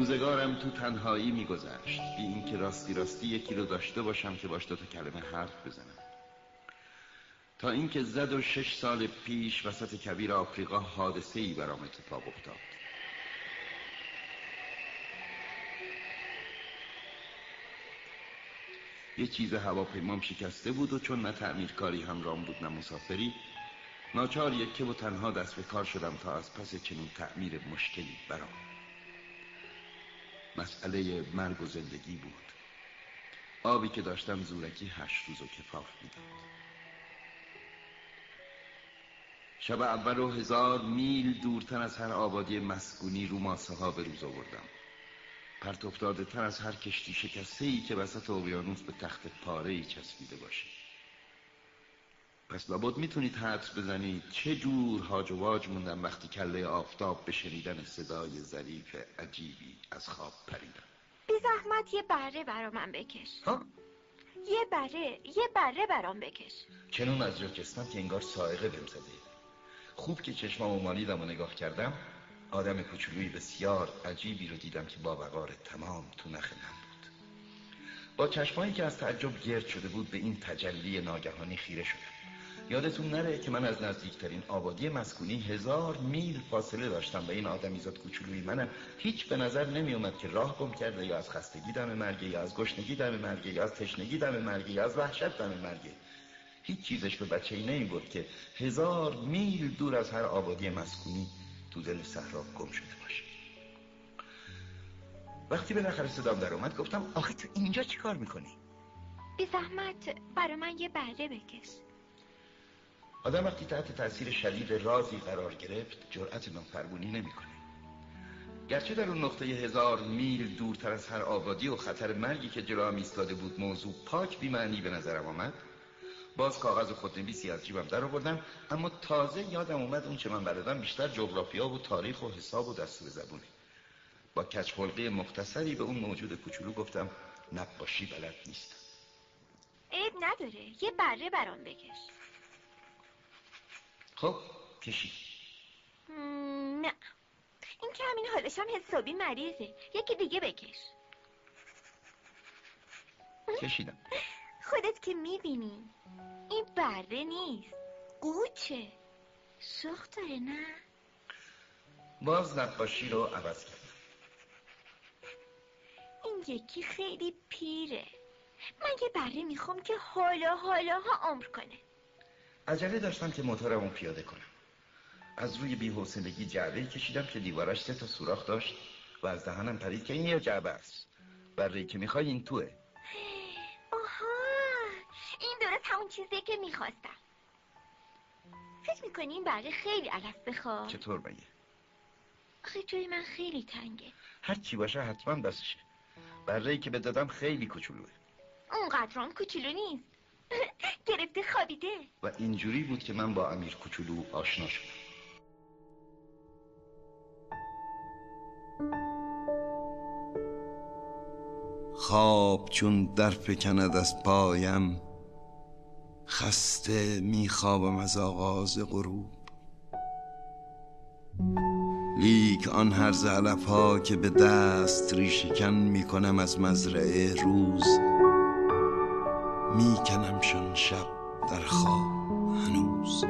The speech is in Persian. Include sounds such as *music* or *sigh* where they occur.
روزگارم تو تنهایی میگذشت. بی اینکه راستی راستی یکی رو داشته باشم که باش تا کلمه حرف بزنم. تا اینکه زد و شش سال پیش وسط کبیر آفریقا حادثه ای برام اتفاق افتاد. یه چیز هواپیمام شکسته بود و چون نه تعمیرکاری هم رام بود نه مسافری ناچار یکه و تنها دست به کار شدم تا از پس چنین تعمیر مشکلی برام. مسئله مرگ و زندگی بود. آبی که داشتم زورکی هشت روز و کفاف می‌داد. شب اول و هزار میل دورتر از هر آبادی مسکونی رو ماسه ها به روز آوردم. پرت افتاده تر از هر کشتی شکسته ای که وسط اقیانوس به تخت پاره ای چسبیده باشه. پس لابد می‌تونید حدس بزنید چه جور هاج و واج موندم وقتی کله آفتاب به شنیدن صدای ظریف عجیبی از خواب پریدم بی زحمت یه بره برا من بکش. ها یه بره یه بره برام بکش. چنون از جا کستم که انگار سائقه بهم زده. خوب که چشمامو مالیدم و نگاه کردم آدم کوچولوی بسیار عجیبی رو دیدم که با وقار تمام تو نخ من بود. با چشمایی که از تعجب گرد شده بود به این تجلی ناگهانی خیره شدم. یادتون نره که من از نزدیکترین آبادی مسکونی هزار میل فاصله داشتم و این آدمیزاد کوچولوی منم هیچ به نظر نمی اومد که راه گم کرده یا از خستگی دم مرگه یا از گشنگی دم مرگه یا از تشنگی دم مرگه یا از وحشت دم مرگه. هیچ چیزش به بچه ای نمی بود که هزار میل دور از هر آبادی مسکونی تو دل صحرا گم شده باشه. وقتی به نخر صدام در اومد گفتم آخه تو اینجا چی کار می‌کنی؟ بی زحمت برا من یه بره بکش. آدم وقتی تحت تاثیر شدید رازی قرار گرفت جرأت نافرمونی نمی‌کنه. گرچه در اون نقطه هزار میل دورتر از هر آبادی و خطر مرگی که جلو ایستاده بود موضوع پاک بیمعنی به نظرم آمد باز کاغذ خودنویسی از جیبم در آوردم اما تازه یادم اومد اون چه من بلدم بیشتر جغرافیا و تاریخ و حساب و دستور زبونه با کچ حلقه مختصری به اون موجود کوچولو گفتم نقاشی بلد نیست عیب نداره یه بره برام بکش. خب کشی. نه. این که همین حالشم حسابی مریضه. یکی دیگه بکش. کشیدم. *laughs* خودت که می‌بینی. این بره نیست. قوچه. سوخت داره نه؟ باز نقاشی رو عوض کردم. این یکی خیلی پیره. من یه بره می‌خوام که حالا حالا ها عمر کنه. عجله داشتم که موتورمو پیاده کنم. از روی بی‌حوصلگی جعبه کشیدم که دیوارش سه تا سوراخ داشت و از دهنم پرید که این یه جعبه است. بره که می‌خوای این توه. آها این درست همون چیزیه که می‌خواستم. فکر می‌کنی این بره خیلی علف بخواد؟ چطور مگه؟ آخه جای من خیلی تنگه. هر چی باشه حتما بسشه بره که به دادم خیلی کوچولوه. اونقدرام کوچولو نیست. *laughs* گرفته خوابیده. و اینجوری بود که من با امیر کوچولو آشنا شدم. خواب چون در فکند از پایم خسته میخوابم از آغاز غروب. لیک آن هر علف ها که به دست ریشکن می‌کنم از مزرعه روز. میکنمشان شب در خواب هنوز.